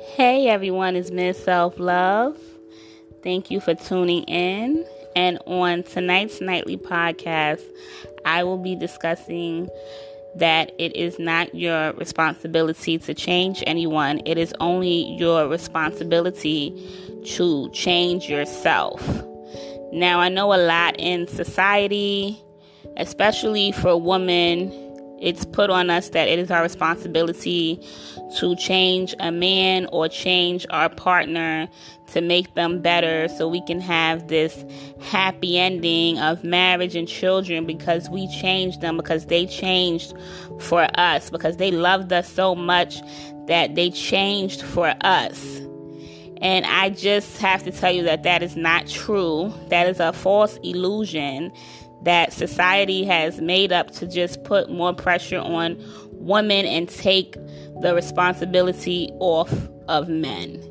Hey everyone, it's Miss Self Love. Thank you for tuning in. And on tonight's nightly podcast, I will be discussing that it is not your responsibility to change anyone, it is only your responsibility to change yourself. Now, I know a lot in society, especially for women it's put on us that it is our responsibility to change a man or change our partner to make them better so we can have this happy ending of marriage and children because we changed them because they changed for us because they loved us so much that they changed for us. And I just have to tell you that that is not true. That is a false illusion that society has made up to just put more pressure on women and take the responsibility off of men.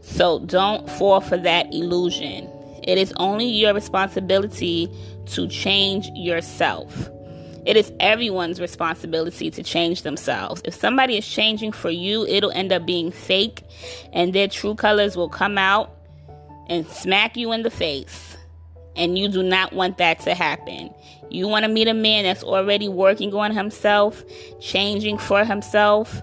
So don't fall for that illusion. It is only your responsibility to change yourself. It is everyone's responsibility to change themselves. If somebody is changing for you, it'll end up being fake and their true colors will come out and smack you in the face and you do not want that to happen. You want to meet a man that's already working on himself, changing for himself,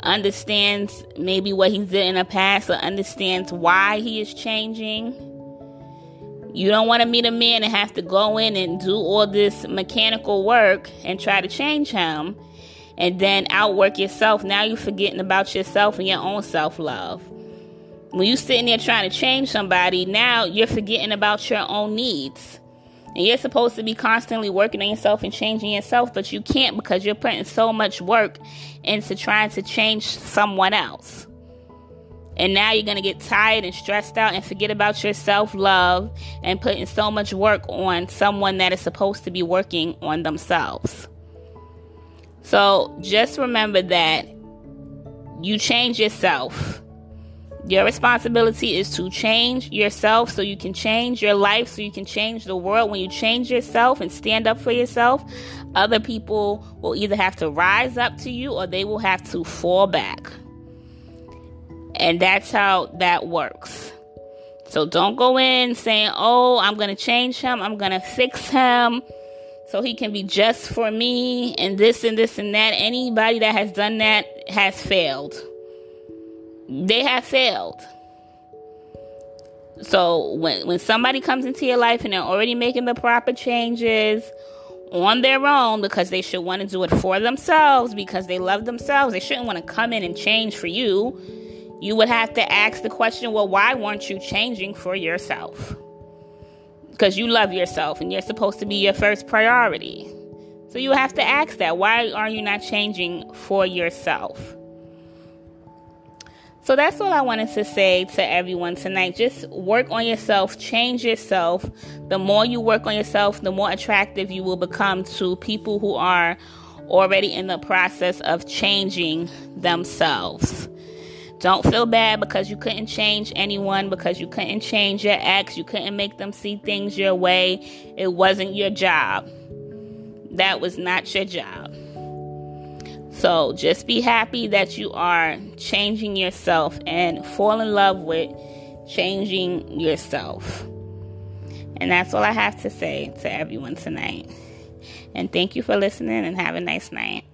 understands maybe what he did in the past, or understands why he is changing. You don't want to meet a man and have to go in and do all this mechanical work and try to change him and then outwork yourself. Now you're forgetting about yourself and your own self love when you're sitting there trying to change somebody, now you're forgetting about your own needs. And you're supposed to be constantly working on yourself and changing yourself, but you can't because you're putting so much work into trying to change someone else. And now you're going to get tired and stressed out and forget about your self love and putting so much work on someone that is supposed to be working on themselves. So just remember that you change yourself your responsibility is to change yourself so you can change your life, so you can change the world. When you change yourself and stand up for yourself, other people will either have to rise up to you or they will have to fall back. And that's how that works. So don't go in saying, oh, I'm going to change him, I'm going to fix him so he can be just for me, and this and this and that. Anybody that has done that has failed they have failed. So when when somebody comes into your life and they're already making the proper changes on their own because they should want to do it for themselves because they love themselves, they shouldn't want to come in and change for you. You would have to ask the question, well, why weren't you changing for yourself? Because you love yourself and you're supposed to be your first priority. So you have to ask that. Why are you not changing for yourself? So that's all I wanted to say to everyone tonight. Just work on yourself, change yourself. The more you work on yourself, the more attractive you will become to people who are already in the process of changing themselves. Don't feel bad because you couldn't change anyone, because you couldn't change your ex, you couldn't make them see things your way. It wasn't your job. That was not your job. So just be happy that you are changing yourself and fall in love with changing yourself. And that's all I have to say to everyone tonight. And thank you for listening and have a nice night.